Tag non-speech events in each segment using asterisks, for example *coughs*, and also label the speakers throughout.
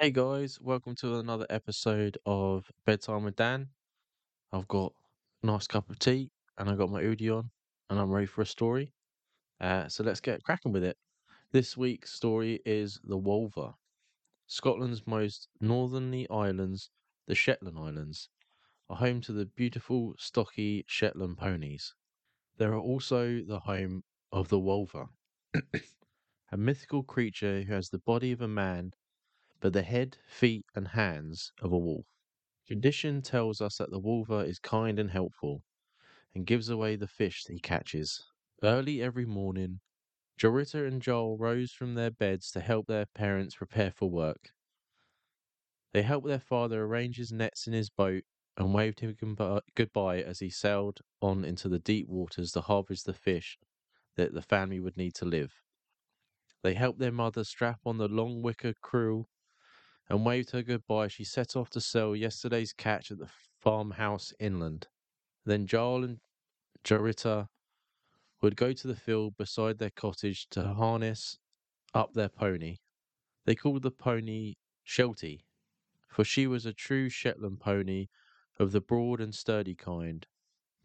Speaker 1: Hey guys, welcome to another episode of Bedtime with Dan. I've got a nice cup of tea and I got my Udi on and I'm ready for a story. Uh, so let's get cracking with it. This week's story is the Wulver, Scotland's most northerly islands, the Shetland Islands, are home to the beautiful, stocky Shetland ponies. They are also the home of the Wulver, *coughs* a mythical creature who has the body of a man but the head, feet, and hands of a wolf. Tradition tells us that the wulver is kind and helpful, and gives away the fish he catches. Early every morning, Jorita and Joel rose from their beds to help their parents prepare for work. They helped their father arrange his nets in his boat and waved him goodbye as he sailed on into the deep waters to harvest the fish that the family would need to live. They helped their mother strap on the long wicker creel and waved her goodbye she set off to sell yesterday's catch at the farmhouse inland. Then Joel and Jorita would go to the field beside their cottage to harness up their pony. They called the pony Shelty, for she was a true Shetland pony of the broad and sturdy kind,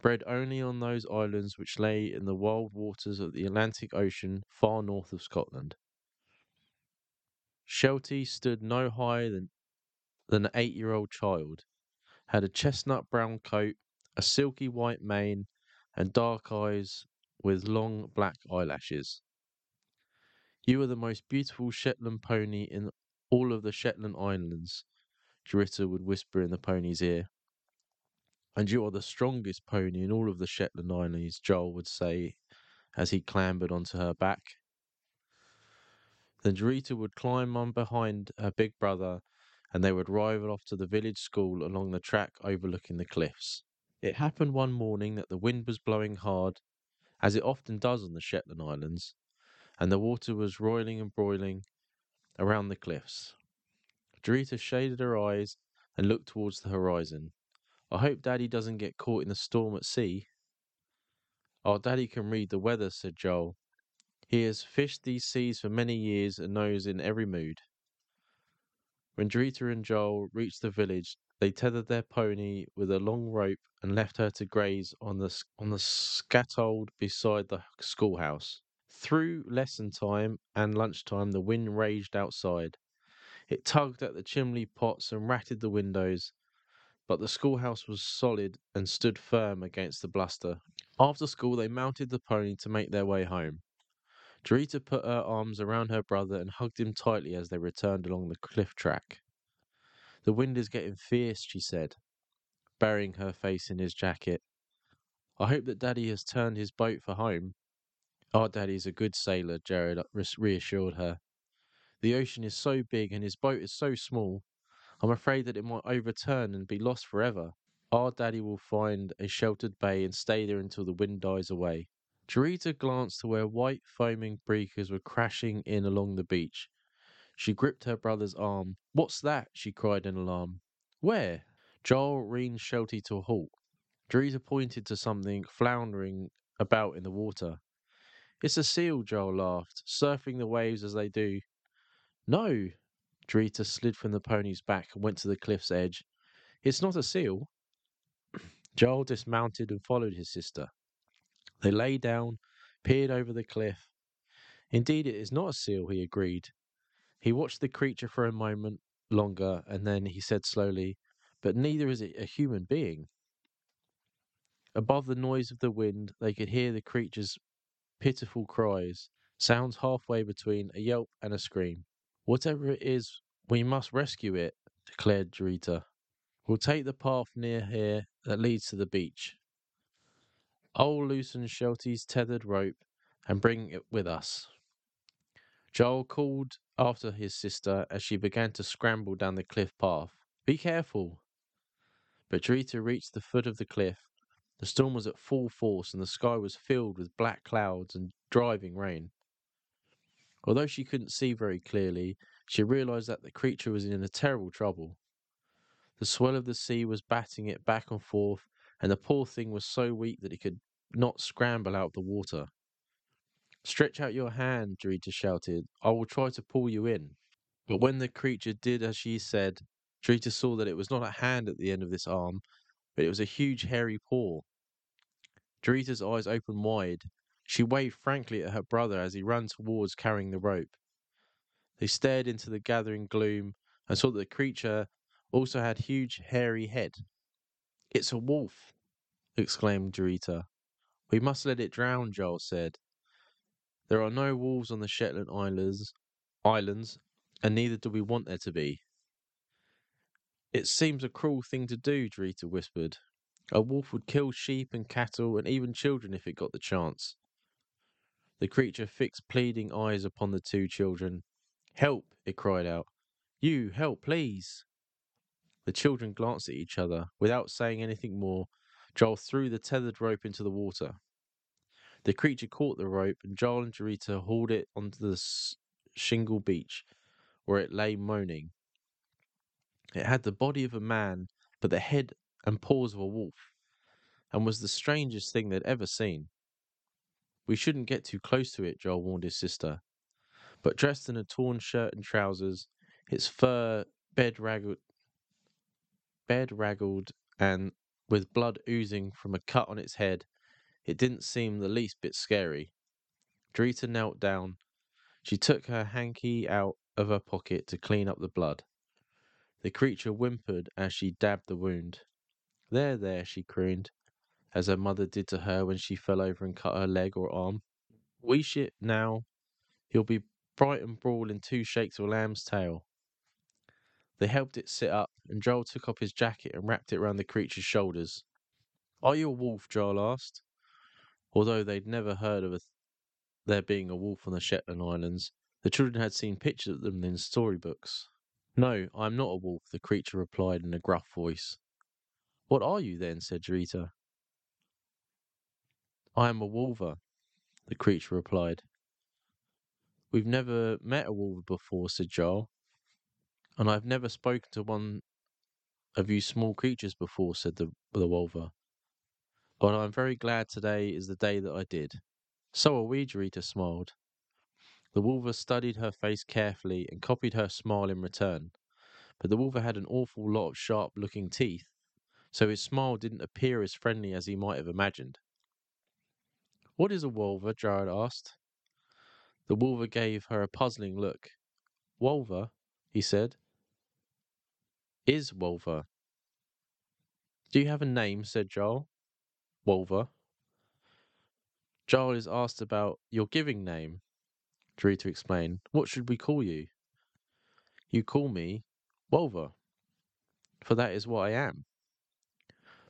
Speaker 1: bred only on those islands which lay in the wild waters of the Atlantic Ocean far north of Scotland. Shelty stood no higher than, than an eight year old child, had a chestnut brown coat, a silky white mane, and dark eyes with long black eyelashes. You are the most beautiful Shetland pony in all of the Shetland Islands, Jorita would whisper in the pony's ear. And you are the strongest pony in all of the Shetland Islands, Joel would say as he clambered onto her back. Then Jorita would climb on behind her big brother and they would ride off to the village school along the track overlooking the cliffs. It happened one morning that the wind was blowing hard, as it often does on the Shetland Islands, and the water was roiling and broiling around the cliffs. Jorita shaded her eyes and looked towards the horizon. I hope Daddy doesn't get caught in the storm at sea. Oh, Daddy can read the weather, said Joel. He has fished these seas for many years and knows in every mood. When Drita and Joel reached the village, they tethered their pony with a long rope and left her to graze on the on the scaffold beside the schoolhouse. Through lesson time and lunchtime, the wind raged outside. It tugged at the chimney pots and ratted the windows, but the schoolhouse was solid and stood firm against the bluster. After school, they mounted the pony to make their way home. Jorita put her arms around her brother and hugged him tightly as they returned along the cliff track. The wind is getting fierce, she said, burying her face in his jacket. I hope that Daddy has turned his boat for home. Our Daddy's a good sailor, Jared reassured her. The ocean is so big and his boat is so small. I'm afraid that it might overturn and be lost forever. Our Daddy will find a sheltered bay and stay there until the wind dies away. Jorita glanced to where white foaming breakers were crashing in along the beach. She gripped her brother's arm. What's that? she cried in alarm. Where? Joel reined Shelty to a halt. Jorita pointed to something floundering about in the water. It's a seal, Joel laughed, surfing the waves as they do. No. Jorita slid from the pony's back and went to the cliff's edge. It's not a seal. *clears throat* Joel dismounted and followed his sister. They lay down, peered over the cliff. Indeed, it is not a seal, he agreed. He watched the creature for a moment longer, and then he said slowly, But neither is it a human being. Above the noise of the wind, they could hear the creature's pitiful cries, sounds halfway between a yelp and a scream. Whatever it is, we must rescue it, declared Jorita. We'll take the path near here that leads to the beach. I'll loosen Shelty's tethered rope and bring it with us. Joel called after his sister as she began to scramble down the cliff path. Be careful! But Jorita reached the foot of the cliff. The storm was at full force and the sky was filled with black clouds and driving rain. Although she couldn't see very clearly, she realized that the creature was in a terrible trouble. The swell of the sea was batting it back and forth, and the poor thing was so weak that it could not scramble out of the water. Stretch out your hand, Jorita shouted. I will try to pull you in. But when the creature did as she said, Drita saw that it was not a hand at the end of this arm, but it was a huge hairy paw. Drita's eyes opened wide. She waved frankly at her brother as he ran towards carrying the rope. They stared into the gathering gloom and saw that the creature also had huge hairy head. It's a wolf, exclaimed Drita. We must let it drown, Joel said. There are no wolves on the Shetland Islands, and neither do we want there to be. It seems a cruel thing to do, Drita whispered. A wolf would kill sheep and cattle and even children if it got the chance. The creature fixed pleading eyes upon the two children. Help, it cried out. You, help, please. The children glanced at each other. Without saying anything more, Joel threw the tethered rope into the water. The creature caught the rope, and Joel and Jarita hauled it onto the shingle beach, where it lay moaning. It had the body of a man, but the head and paws of a wolf, and was the strangest thing they'd ever seen. We shouldn't get too close to it, Joel warned his sister. But dressed in a torn shirt and trousers, its fur bedraggled, bedraggled and with blood oozing from a cut on its head, it didn't seem the least bit scary. Drita knelt down. She took her hanky out of her pocket to clean up the blood. The creature whimpered as she dabbed the wound. There, there, she crooned, as her mother did to her when she fell over and cut her leg or arm. We shit now. He'll be bright and broad in two shakes of a lamb's tail. They helped it sit up, and Joel took off his jacket and wrapped it round the creature's shoulders. Are you a wolf? Joel asked. Although they'd never heard of th- there being a wolf on the Shetland Islands, the children had seen pictures of them in storybooks. No, I am not a wolf, the creature replied in a gruff voice. What are you then? said Drita. I am a wulver, the creature replied. We've never met a wulver before, said Joel. And I've never spoken to one of you small creatures before, said the, the wulver. But I'm very glad today is the day that I did. So are we, Drita smiled. The wulver studied her face carefully and copied her smile in return. But the wulver had an awful lot of sharp looking teeth, so his smile didn't appear as friendly as he might have imagined. What is a wulver? Jared asked. The wulver gave her a puzzling look. Wulver, he said. Is Wulver. Do you have a name? said Joel. Wulver. Joel is asked about your giving name. Drita explained. What should we call you? You call me Wulver, for that is what I am.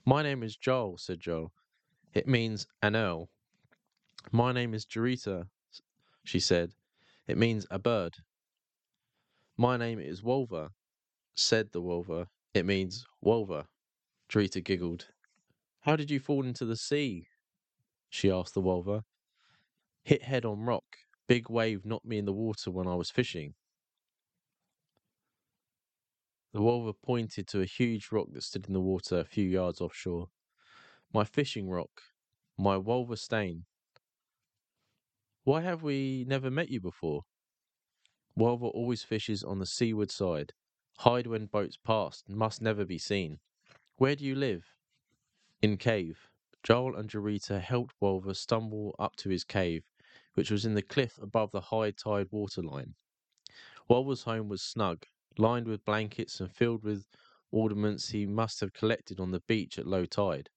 Speaker 1: My name is Joel, said Joel. It means an earl. My name is Jarita, she said. It means a bird. My name is Wulver, said the Wulver. It means Wulver. Jarita giggled. How did you fall into the sea? she asked the Wulver. Hit head on rock. Big wave knocked me in the water when I was fishing. The Wulver pointed to a huge rock that stood in the water a few yards offshore. My fishing rock. My Wolverstein. Why have we never met you before? Wulver always fishes on the seaward side. Hide when boats pass, must never be seen. Where do you live? In cave. Joel and Jarita helped Wulver stumble up to his cave, which was in the cliff above the high tide waterline. Wulver's home was snug, lined with blankets and filled with ornaments he must have collected on the beach at low tide.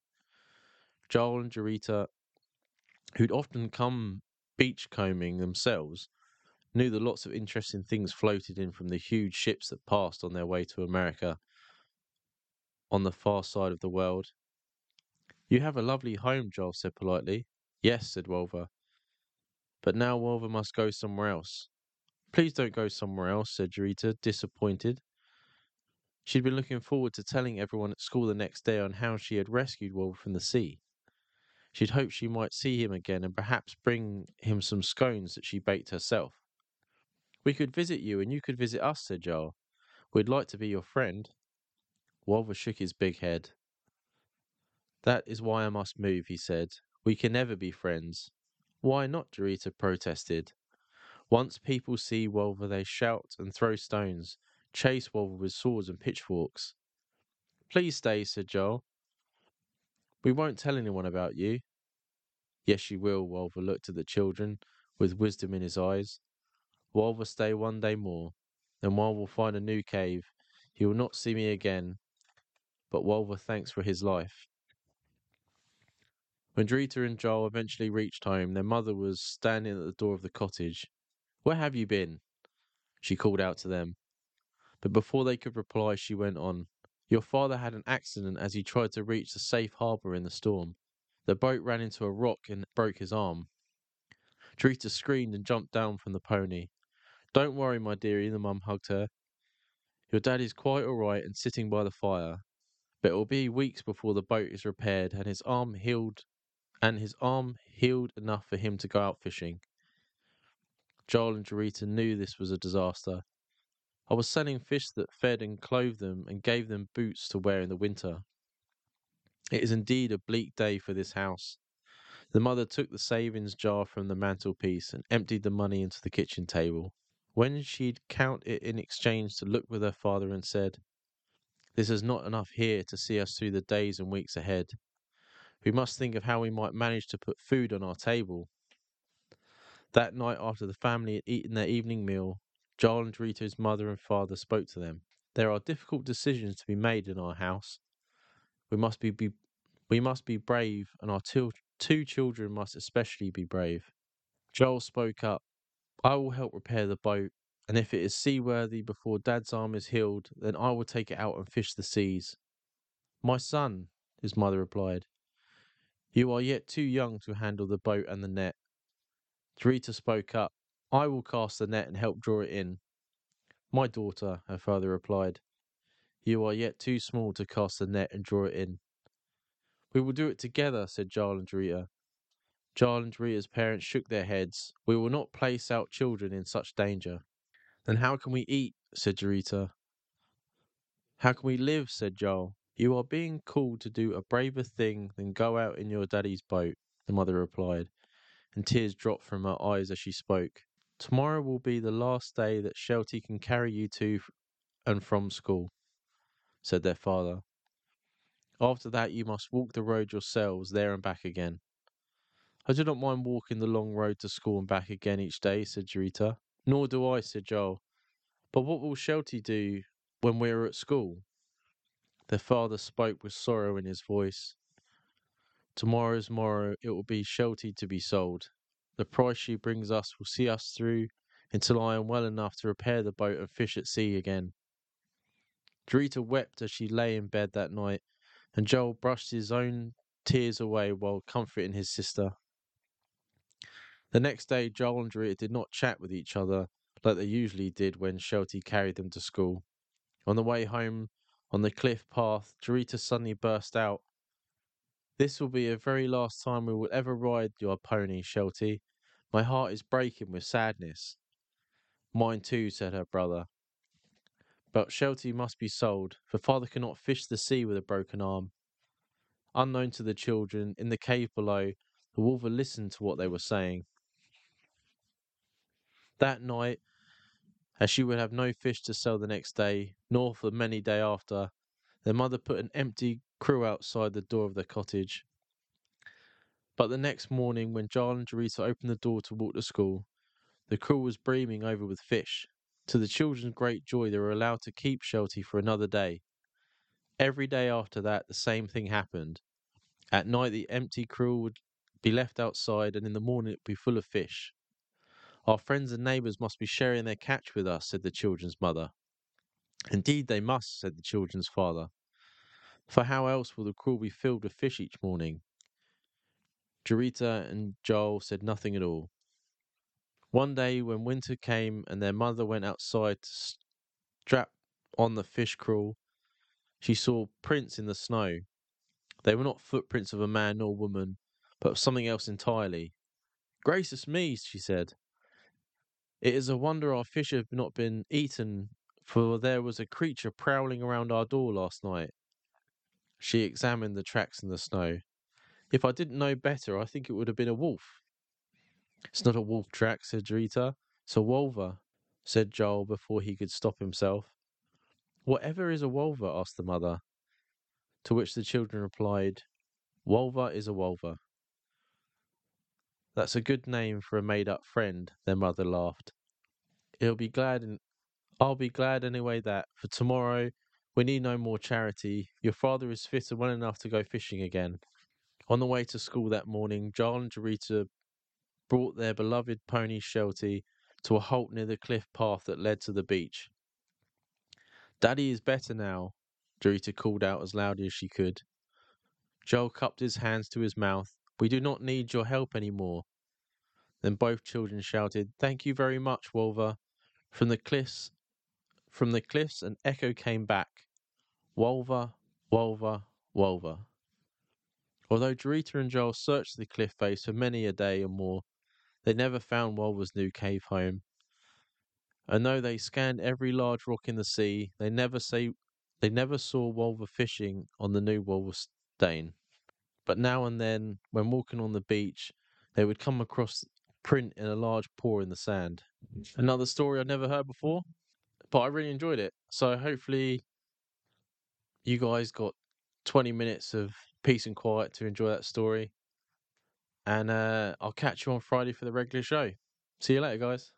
Speaker 1: Joel and Jarita, who'd often come beach combing themselves, knew that lots of interesting things floated in from the huge ships that passed on their way to America on the far side of the world. You have a lovely home, Joel said politely. Yes, said Wulver. But now Wulver must go somewhere else. Please don't go somewhere else, said Jarita, disappointed. She'd been looking forward to telling everyone at school the next day on how she had rescued Wulver from the sea. She'd hoped she might see him again and perhaps bring him some scones that she baked herself. We could visit you and you could visit us, said Joel. We'd like to be your friend. Wulver shook his big head. That is why I must move, he said. We can never be friends. Why not? Jarita protested. Once people see Wulver, they shout and throw stones, chase Wulver with swords and pitchforks. Please stay, said Joel. We won't tell anyone about you. Yes, you will, Wulver looked at the children with wisdom in his eyes. Wulver stay one day more, and then will find a new cave. He will not see me again, but Wulver thanks for his life. When Drita and Joel eventually reached home, their mother was standing at the door of the cottage. Where have you been? She called out to them. But before they could reply, she went on. Your father had an accident as he tried to reach the safe harbour in the storm. The boat ran into a rock and broke his arm. Drita screamed and jumped down from the pony. Don't worry, my dearie, the mum hugged her. Your dad is quite all right and sitting by the fire, but it will be weeks before the boat is repaired and his arm healed and his arm healed enough for him to go out fishing. Joel and Jarita knew this was a disaster. I was selling fish that fed and clothed them and gave them boots to wear in the winter. It is indeed a bleak day for this house. The mother took the savings jar from the mantelpiece and emptied the money into the kitchen table. When she'd count it in exchange to look with her father and said, This is not enough here to see us through the days and weeks ahead. We must think of how we might manage to put food on our table. That night, after the family had eaten their evening meal, Joel and Dorito's mother and father spoke to them. There are difficult decisions to be made in our house. We must be, be we must be brave, and our two, two children must especially be brave. Joel spoke up. I will help repair the boat, and if it is seaworthy before Dad's arm is healed, then I will take it out and fish the seas. My son, his mother replied, you are yet too young to handle the boat and the net. Dorita spoke up. I will cast the net and help draw it in. My daughter, her father replied. You are yet too small to cast the net and draw it in. We will do it together, said Jarl and Dorita. Jarl and Dorita's parents shook their heads. We will not place our children in such danger. Then how can we eat? said Dorita. How can we live? said Joel. You are being called to do a braver thing than go out in your daddy's boat, the mother replied, and tears dropped from her eyes as she spoke. Tomorrow will be the last day that Shelty can carry you to and from school, said their father. After that, you must walk the road yourselves, there and back again. I do not mind walking the long road to school and back again each day, said Jarita. Nor do I, said Joel. But what will Shelty do when we are at school? Their father spoke with sorrow in his voice. Tomorrow's morrow it will be Shelty to be sold. The price she brings us will see us through until I am well enough to repair the boat and fish at sea again. Dorita wept as she lay in bed that night, and Joel brushed his own tears away while comforting his sister. The next day, Joel and Dorita did not chat with each other like they usually did when Shelty carried them to school. On the way home, on the cliff path, Dorita suddenly burst out. This will be the very last time we will ever ride your pony, Shelty. My heart is breaking with sadness. Mine too, said her brother. But Shelty must be sold, for father cannot fish the sea with a broken arm. Unknown to the children, in the cave below, the wulver listened to what they were saying. That night, as she would have no fish to sell the next day, nor for many day after, their mother put an empty creel outside the door of their cottage. But the next morning, when Joel and Dorita opened the door to walk to school, the creel was brimming over with fish. To the children's great joy, they were allowed to keep Shelty for another day. Every day after that, the same thing happened. At night, the empty creel would be left outside, and in the morning, it would be full of fish. Our friends and neighbours must be sharing their catch with us, said the children's mother. Indeed, they must, said the children's father. For how else will the creel be filled with fish each morning? Jarita and Joel said nothing at all. One day, when winter came and their mother went outside to strap on the fish crawl, she saw prints in the snow. They were not footprints of a man nor woman, but of something else entirely. Gracious me, she said. It is a wonder our fish have not been eaten, for there was a creature prowling around our door last night. She examined the tracks in the snow. If I didn't know better, I think it would have been a wolf. It's not a wolf track, said Rita. It's a Wulver, said Joel before he could stop himself. Whatever is a Wulver? asked the mother. To which the children replied, Wulver is a Wulver. That's a good name for a made up friend, their mother laughed. He'll be glad and I'll be glad anyway that, for tomorrow, we need no more charity. Your father is fit and well enough to go fishing again. On the way to school that morning, Joel and Dorita brought their beloved pony Shelty to a halt near the cliff path that led to the beach. Daddy is better now, Dorita called out as loudly as she could. Joel cupped his hands to his mouth. We do not need your help any more. Then both children shouted, Thank you very much, Wulver. From the cliffs from the cliffs an echo came back. Wulver, Wulver, Wulver. Although Dorita and Joel searched the cliff face for many a day or more, they never found Wulver's new cave home. And though they scanned every large rock in the sea, they never say they never saw Wulver fishing on the new Wolverstein. But now and then, when walking on the beach, they would come across print in a large paw in the sand. Another story I'd never heard before but I really enjoyed it. So hopefully, you guys got 20 minutes of peace and quiet to enjoy that story. And uh, I'll catch you on Friday for the regular show. See you later, guys.